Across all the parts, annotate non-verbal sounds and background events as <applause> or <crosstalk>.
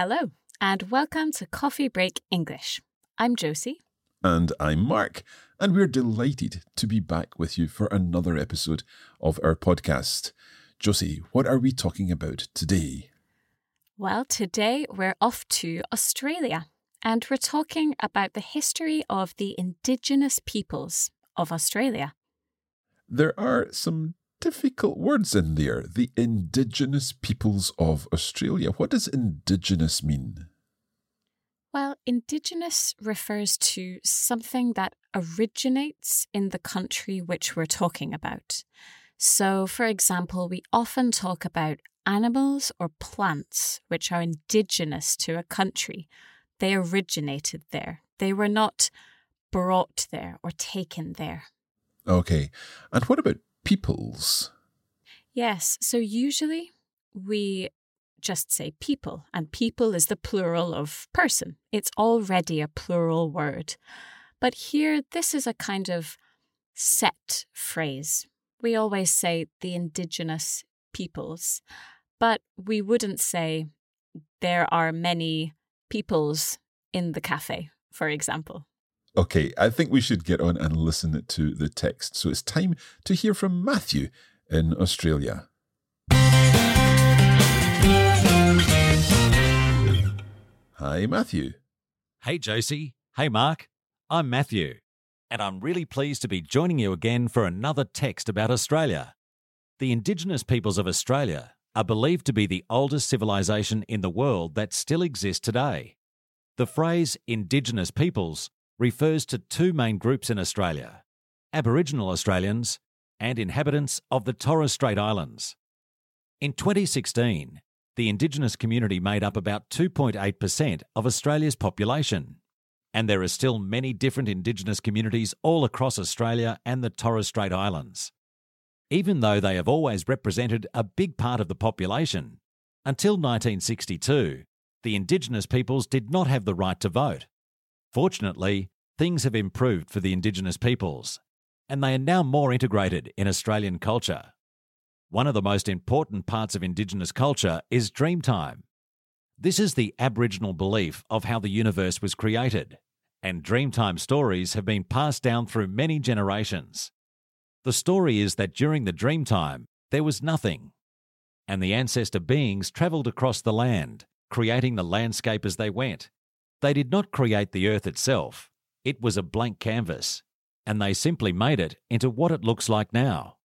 Hello, and welcome to Coffee Break English. I'm Josie. And I'm Mark, and we're delighted to be back with you for another episode of our podcast. Josie, what are we talking about today? Well, today we're off to Australia, and we're talking about the history of the Indigenous peoples of Australia. There are some difficult words in there. The indigenous peoples of Australia. What does indigenous mean? Well, Indigenous refers to something that originates in the country which we're talking about. So, for example, we often talk about animals or plants which are indigenous to a country. They originated there, they were not brought there or taken there. Okay. And what about peoples? Yes, so usually we just say people, and people is the plural of person. It's already a plural word. But here, this is a kind of set phrase. We always say the indigenous peoples, but we wouldn't say there are many peoples in the cafe, for example. Okay, I think we should get on and listen to the text. So it's time to hear from Matthew in Australia. Hi, Matthew. Hey, Josie. Hey, Mark. I'm Matthew, and I'm really pleased to be joining you again for another text about Australia. The Indigenous peoples of Australia are believed to be the oldest civilization in the world that still exists today. The phrase Indigenous peoples refers to two main groups in Australia Aboriginal Australians and inhabitants of the Torres Strait Islands. In 2016, the Indigenous community made up about 2.8% of Australia's population, and there are still many different Indigenous communities all across Australia and the Torres Strait Islands. Even though they have always represented a big part of the population, until 1962, the Indigenous peoples did not have the right to vote. Fortunately, things have improved for the Indigenous peoples, and they are now more integrated in Australian culture. One of the most important parts of Indigenous culture is Dreamtime. This is the Aboriginal belief of how the universe was created, and Dreamtime stories have been passed down through many generations. The story is that during the Dreamtime, there was nothing, and the ancestor beings travelled across the land, creating the landscape as they went. They did not create the earth itself, it was a blank canvas, and they simply made it into what it looks like now.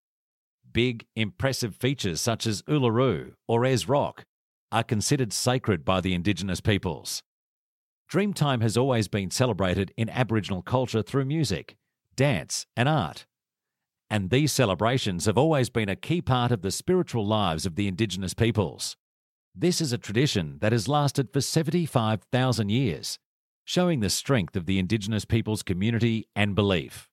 Big, impressive features such as Uluru or Ayers Rock are considered sacred by the Indigenous peoples. Dreamtime has always been celebrated in Aboriginal culture through music, dance, and art. And these celebrations have always been a key part of the spiritual lives of the Indigenous peoples. This is a tradition that has lasted for 75,000 years, showing the strength of the Indigenous peoples' community and belief.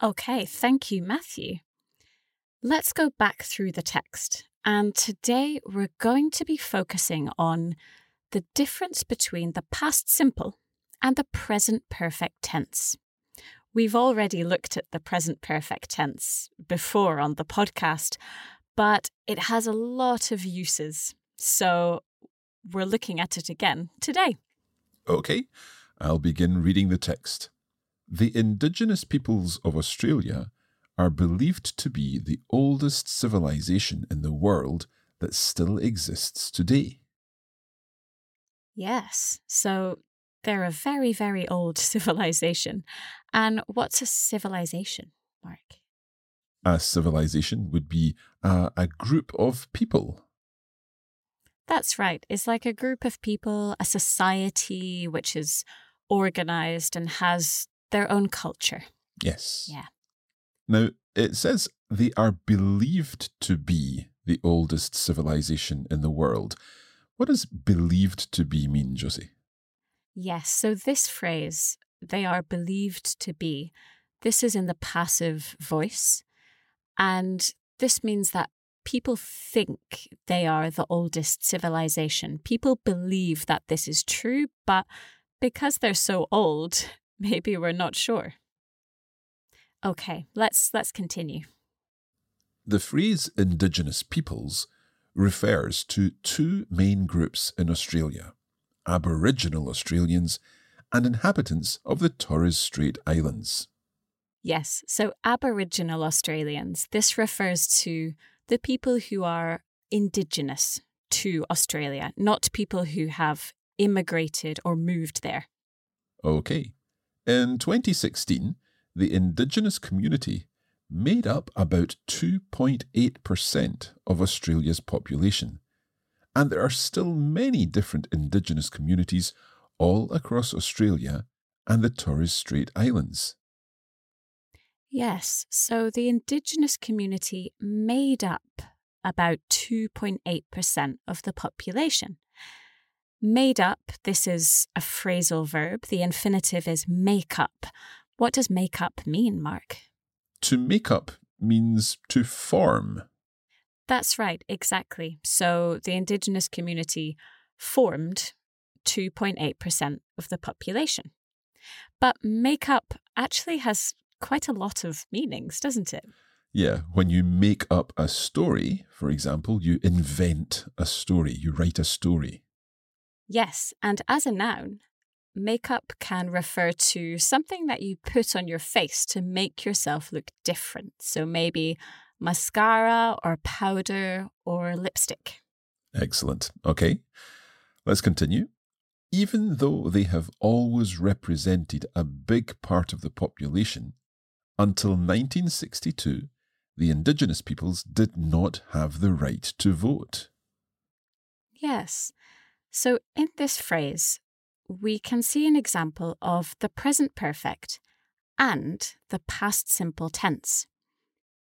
Okay, thank you, Matthew. Let's go back through the text. And today we're going to be focusing on the difference between the past simple and the present perfect tense. We've already looked at the present perfect tense before on the podcast, but it has a lot of uses. So we're looking at it again today. Okay, I'll begin reading the text. The indigenous peoples of Australia are believed to be the oldest civilization in the world that still exists today. Yes, so they're a very, very old <laughs> civilization. And what's a civilization? Mark? A civilization would be uh, a group of people. That's right. It's like a group of people, a society which is organized and has their own culture. Yes. Yeah. Now, it says they are believed to be the oldest civilization in the world. What does believed to be mean, Josie? Yes. So this phrase, they are believed to be, this is in the passive voice. And this means that people think they are the oldest civilization. People believe that this is true, but because they're so old, <laughs> maybe we're not sure. Okay, let's let's continue. The phrase Indigenous peoples refers to two main groups in Australia Aboriginal Australians and inhabitants of the Torres Strait Islands. Yes, so Aboriginal Australians, this refers to the people who are indigenous to Australia, not people who have immigrated or moved there. Okay. In 2016, the Indigenous community made up about 2.8% of Australia's population. And there are still many different Indigenous communities all across Australia and the Torres Strait Islands. Yes, so the Indigenous community made up about 2.8% of the population. Made up, this is a phrasal verb. The infinitive is make up. What does make up mean, Mark? To make up means to form. That's right, exactly. So the Indigenous community formed 2.8% of the population. But make up actually has quite a lot of meanings, doesn't it? Yeah, when you make up a story, for example, you invent a story, you write a story. Yes, and as a noun, makeup can refer to something that you put on your face to make yourself look different. So maybe mascara or powder or lipstick. Excellent. Okay, let's continue. Even though they have always represented a big part of the population, until 1962, the indigenous peoples did not have the right to vote. Yes. So in this phrase, we can see an example of the present perfect and the past simple tense,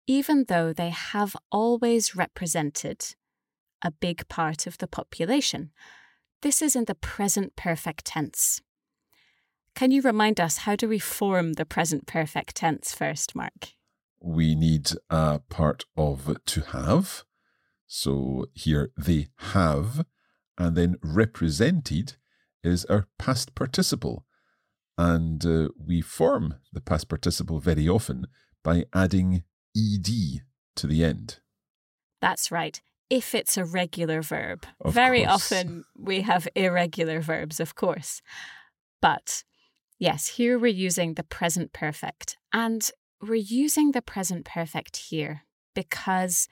even though they have always represented a big part of the population. This is in the present perfect tense. Can you remind us how do we form the present perfect tense first, Mark? We need a part of to have. So here they have, and then represented is our past participle. And uh, we form the past participle very often by adding ed to the end. That's right. If it's a regular verb. Of Very course. often we have irregular verbs, of course. But yes, here we're using the present perfect. And we're using the present perfect here because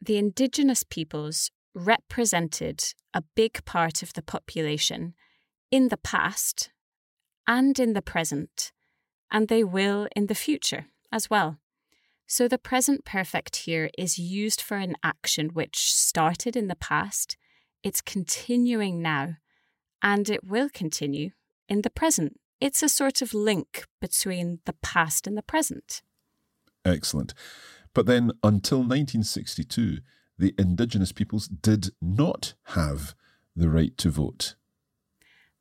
the indigenous peoples represented a big part of the population in the past and in the present, and they will in the future as well. So the present perfect here is used for an action which started in the past, it's continuing now, and it will continue in the present. It's a sort of link between the past and the present. Excellent. But then until 1962, the indigenous peoples did not have the right to vote.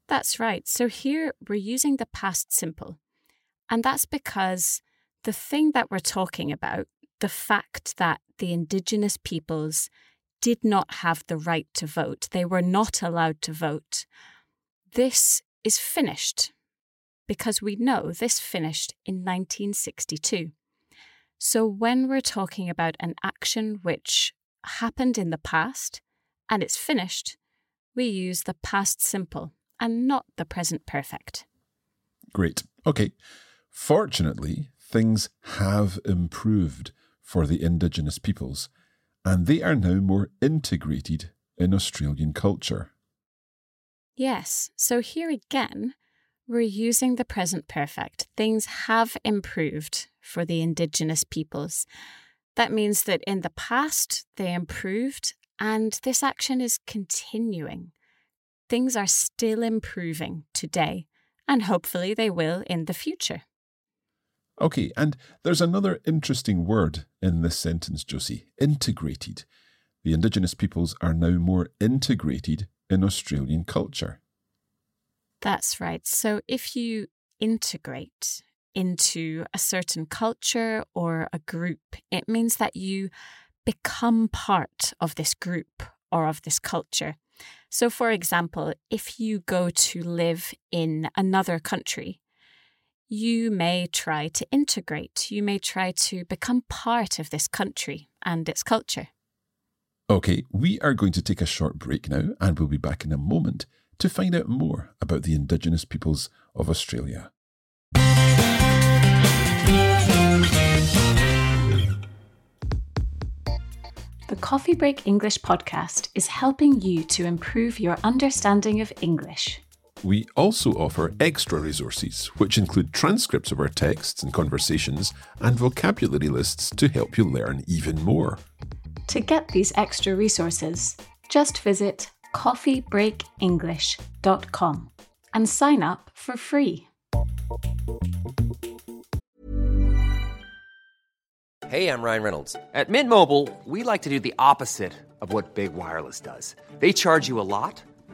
That's right. So here we're using the past simple. And that's because the thing that we're talking about, the fact that the indigenous peoples did not have the right to vote, they were not allowed to vote, this is finished because we know this finished in 1962. So when we're talking about an action which happened in the past and it's finished, we use the past simple and not the present perfect. Great. Okay. Fortunately, things have improved for the indigenous peoples, and they are now more integrated in Australian culture. Yes, so here again, we're using the present perfect. Things have improved for the Indigenous peoples. That means that in the past they improved, and this action is continuing. Things are still improving today, and hopefully they will in the future. Okay, and there's another interesting word in this sentence, Josie integrated. The Indigenous peoples are now more integrated in Australian culture. That's right. So if you integrate into a certain culture or a group, it means that you become part of this group or of this culture. So, for example, if you go to live in another country, you may try to integrate, you may try to become part of this country and its culture. Okay, we are going to take a short break now and we'll be back in a moment to find out more about the Indigenous peoples of Australia. The Coffee Break English podcast is helping you to improve your understanding of English. We also offer extra resources, which include transcripts of our texts and conversations and vocabulary lists to help you learn even more. To get these extra resources, just visit coffeebreakenglish.com and sign up for free. Hey, I'm Ryan Reynolds. At Mint Mobile, we like to do the opposite of what Big Wireless does. They charge you a lot,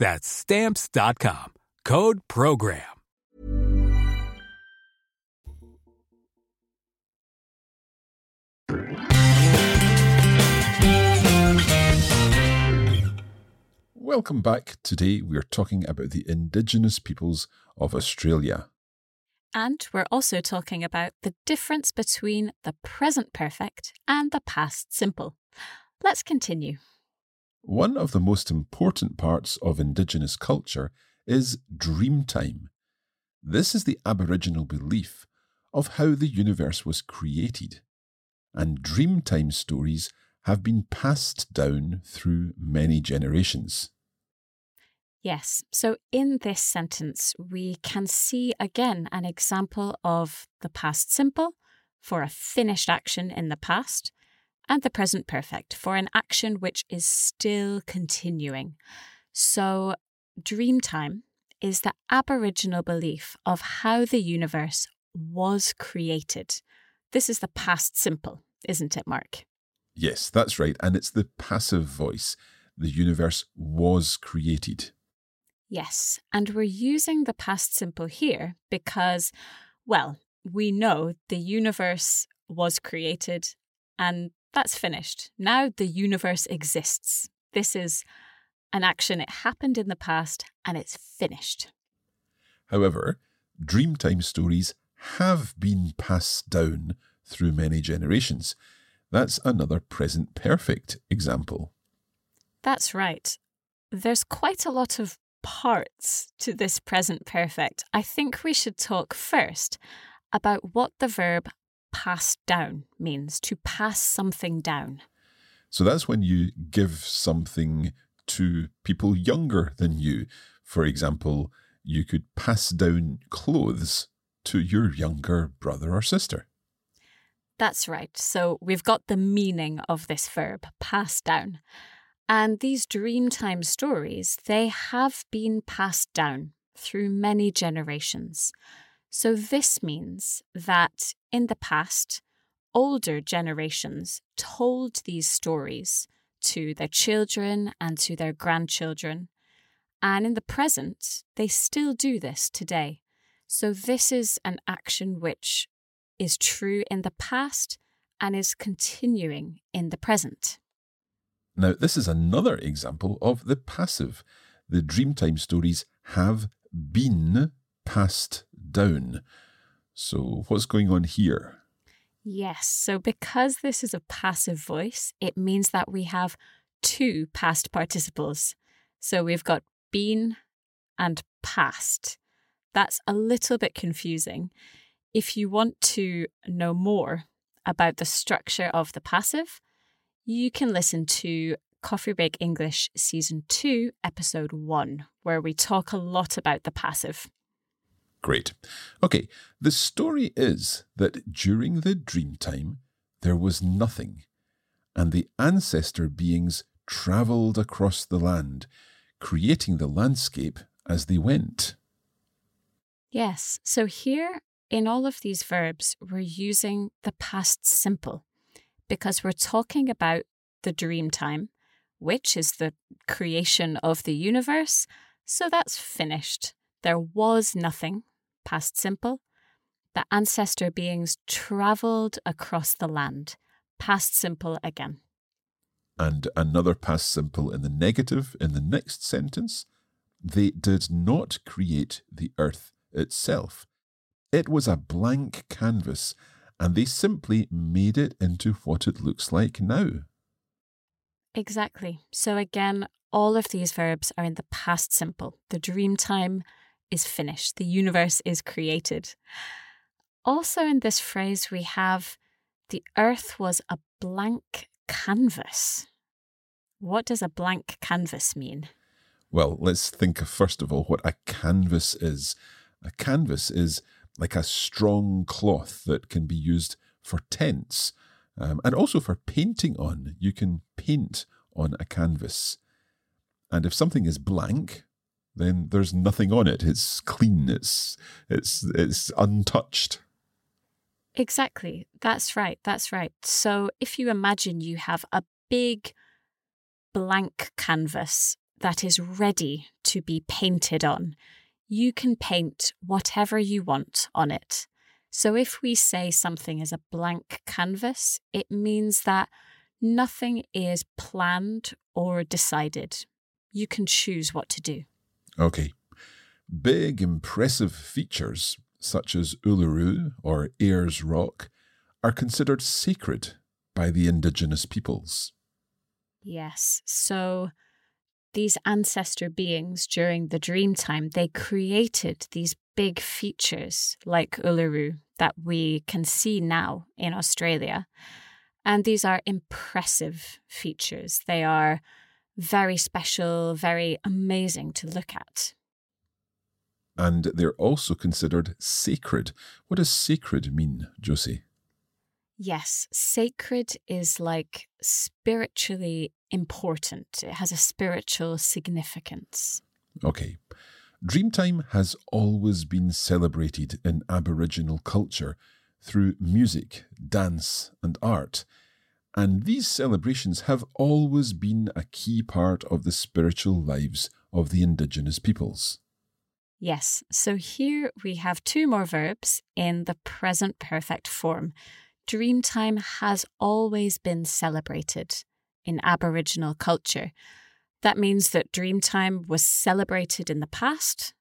That's stamps.com. Code program. Welcome back. Today we are talking about the Indigenous peoples of Australia. And we're also talking about the difference between the present perfect and the past simple. Let's continue. One of the most important parts of Indigenous culture is Dreamtime. This is the Aboriginal belief of how the universe was created. And Dreamtime stories have been passed down through many generations. Yes, so in this sentence, we can see again an example of the past simple for a finished action in the past, and the present perfect for an action which is still continuing. So, Dreamtime is the Aboriginal belief of how the universe was created. This is the past simple, isn't it, Mark? Yes, that's right. And it's the passive voice. The universe was created. Yes, and we're using the past simple here because, well, we know the universe was created and that's finished. Now the universe exists. This is an action, it happened in the past and it's finished. However, Dreamtime stories have been passed down through many generations. That's another present perfect example. That's right. There's quite a lot of parts to this present perfect, I think we should talk first about what the verb pass down means to pass something down. So that's when you give something to people younger than you. For example, you could pass down clothes to your younger brother or sister. That's right. So we've got the meaning of this verb, pass down. And these Dreamtime stories, they have been passed down through many generations. So this means that in the past, older generations told these stories to their children and to their grandchildren. And in the present, they still do this today. So this is an action which is true in the past and is continuing in the present. Now, this is another example of the passive. The Dreamtime stories have been passed down. So, what's going on here? Yes, so because this is a passive voice, it means that we have two past participles. So we've got been and past. That's a little bit confusing. If you want to know more about the structure of the passive, you can listen to Coffee Break English Season 2, Episode 1, where we talk a lot about the passive. Great. Okay, the story is that during the dream time, there was nothing, and the ancestor beings travelled across the land, creating the landscape as they went. Yes, so here in all of these verbs, we're using the past simple because we're talking about the dream time, which is the creation of the universe. So that's finished. There was nothing, past simple. The ancestor beings travelled across the land, past simple again. And another past simple in the negative in the next sentence. They did not create the earth itself. It was a blank canvas, and they simply made it into what it looks like now. Exactly. So again, all of these verbs are in the past simple. The dream time is finished, the universe is created. Also, in this phrase, we have the earth was a blank canvas. What does a blank canvas mean? Well, let's think of, first of all what a canvas is. A canvas is like a strong cloth that can be used for tents um, and also for painting on. You can paint on a canvas. And if something is blank, then there's nothing on it. It's clean. It's it's it's untouched. Exactly. That's right. That's right. So if you imagine you have a big blank canvas that is ready to be painted on, you can paint whatever you want on it. So if we say something is a blank canvas, it means that nothing is planned or decided. You can choose what to do. Okay. Big, impressive features such as Uluru or Ayers Rock are considered sacred by the indigenous peoples. Yes. So these ancestor beings during the dream time, they created these big features like Uluru that we can see now in Australia. And these are impressive features. They are very special, very amazing to look at. And they're also considered sacred. What does sacred mean, Josie? Yes, sacred is like spiritually important. It has a spiritual significance. Okay. Dreamtime has always been celebrated in Aboriginal culture through music, dance, and art. And these celebrations have always been a key part of the spiritual lives of the Indigenous peoples. Yes, so here we have two more verbs in the present perfect form Dreamtime has always been celebrated in Aboriginal culture. That means that Dreamtime was celebrated in the past,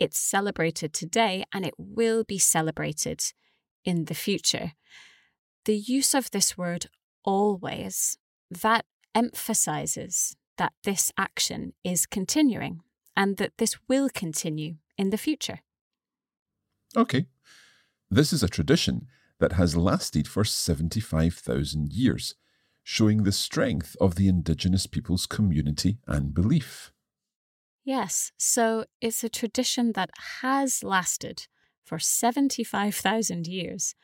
it's celebrated today, and it will be celebrated in the future. The use of this word always, that emphasizes that this action is continuing and that this will continue in the future. Okay. This is a tradition that has lasted for 75,000 years, showing the strength of the indigenous people's community and belief. Yes, so it's a tradition that has lasted for 75,000 years.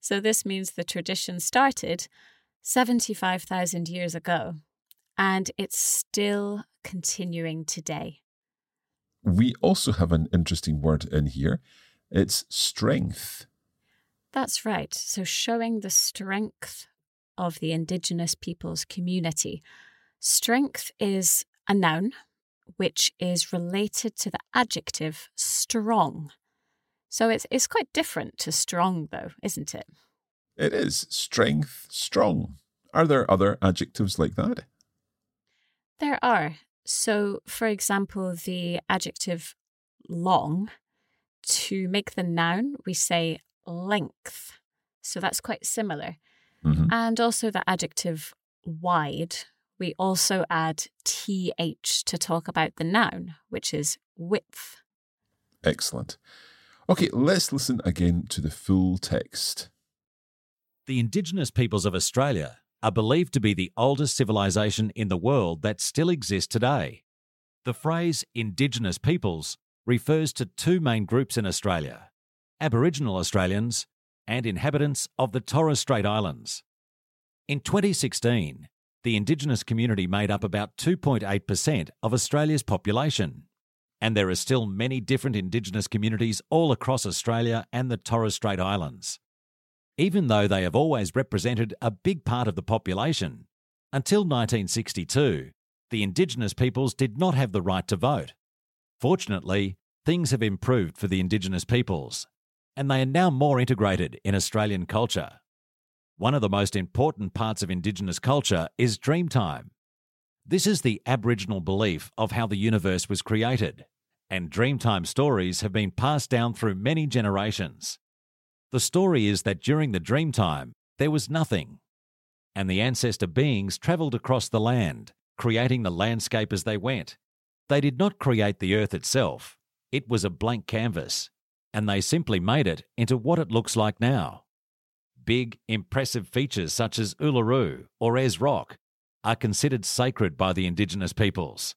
So this means the tradition started 75,000 years ago and it's still continuing today. We also have an interesting word in here. It's strength. That's right. So showing the strength of the Indigenous peoples community. Strength is a noun which is related to the adjective strong. So it's, it's quite different to strong, though, isn't it? It is. Strength, strong. Are there other adjectives like that? There are. So, for example, the adjective long, to make the noun, we say length. So that's quite similar. Mm-hmm. And also the adjective wide, we also add th to talk about the noun, which is width. Excellent. Okay, let's listen again to the full text. The Indigenous peoples of Australia are believed to be the oldest civilization in the world that still exists today. The phrase Indigenous peoples refers to two main groups in Australia Aboriginal Australians and inhabitants of the Torres Strait Islands. In 2016, the Indigenous community made up about 2.8% of Australia's population. And there are still many different Indigenous communities all across Australia and the Torres Strait Islands. Even though they have always represented a big part of the population, until 1962, the Indigenous peoples did not have the right to vote. Fortunately, things have improved for the Indigenous peoples, and they are now more integrated in Australian culture. One of the most important parts of Indigenous culture is Dreamtime. This is the Aboriginal belief of how the universe was created, and Dreamtime stories have been passed down through many generations. The story is that during the Dreamtime, there was nothing, and the ancestor beings travelled across the land, creating the landscape as they went. They did not create the earth itself, it was a blank canvas, and they simply made it into what it looks like now. Big, impressive features such as Uluru or Ayers Rock are considered sacred by the Indigenous peoples.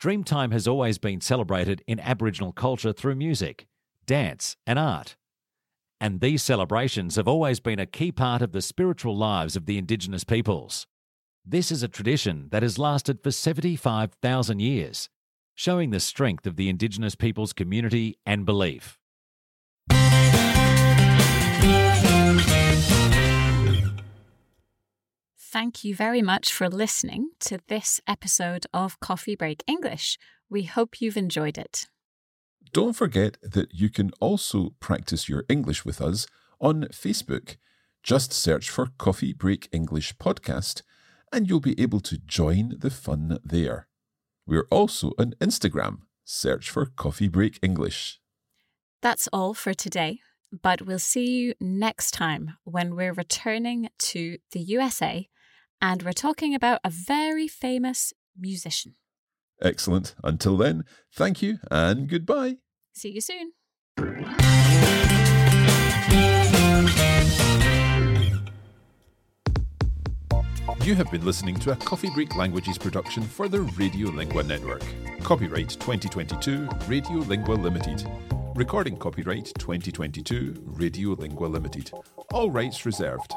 Dreamtime has always been celebrated in Aboriginal culture through music, dance, and art. And these celebrations have always been a key part of the spiritual lives of the Indigenous peoples. This is a tradition that has lasted for 75,000 years, showing the strength of the Indigenous peoples' community and belief. Thank you very much for listening to this episode of Coffee Break English. We hope you've enjoyed it. Don't forget that you can also practice your English with us on Facebook. Just search for Coffee Break English Podcast and you'll be able to join the fun there. We're also on Instagram. Search for Coffee Break English. That's all for today, but we'll see you next time when we're returning to the USA and we're talking about a very famous musician. Excellent. Until then, thank you and goodbye. See you soon. You have been listening to a Coffee Break Languages production for the Radiolingua Network. Copyright 2022 Radiolingua Limited. Recording copyright 2022 Radiolingua Limited. All rights reserved.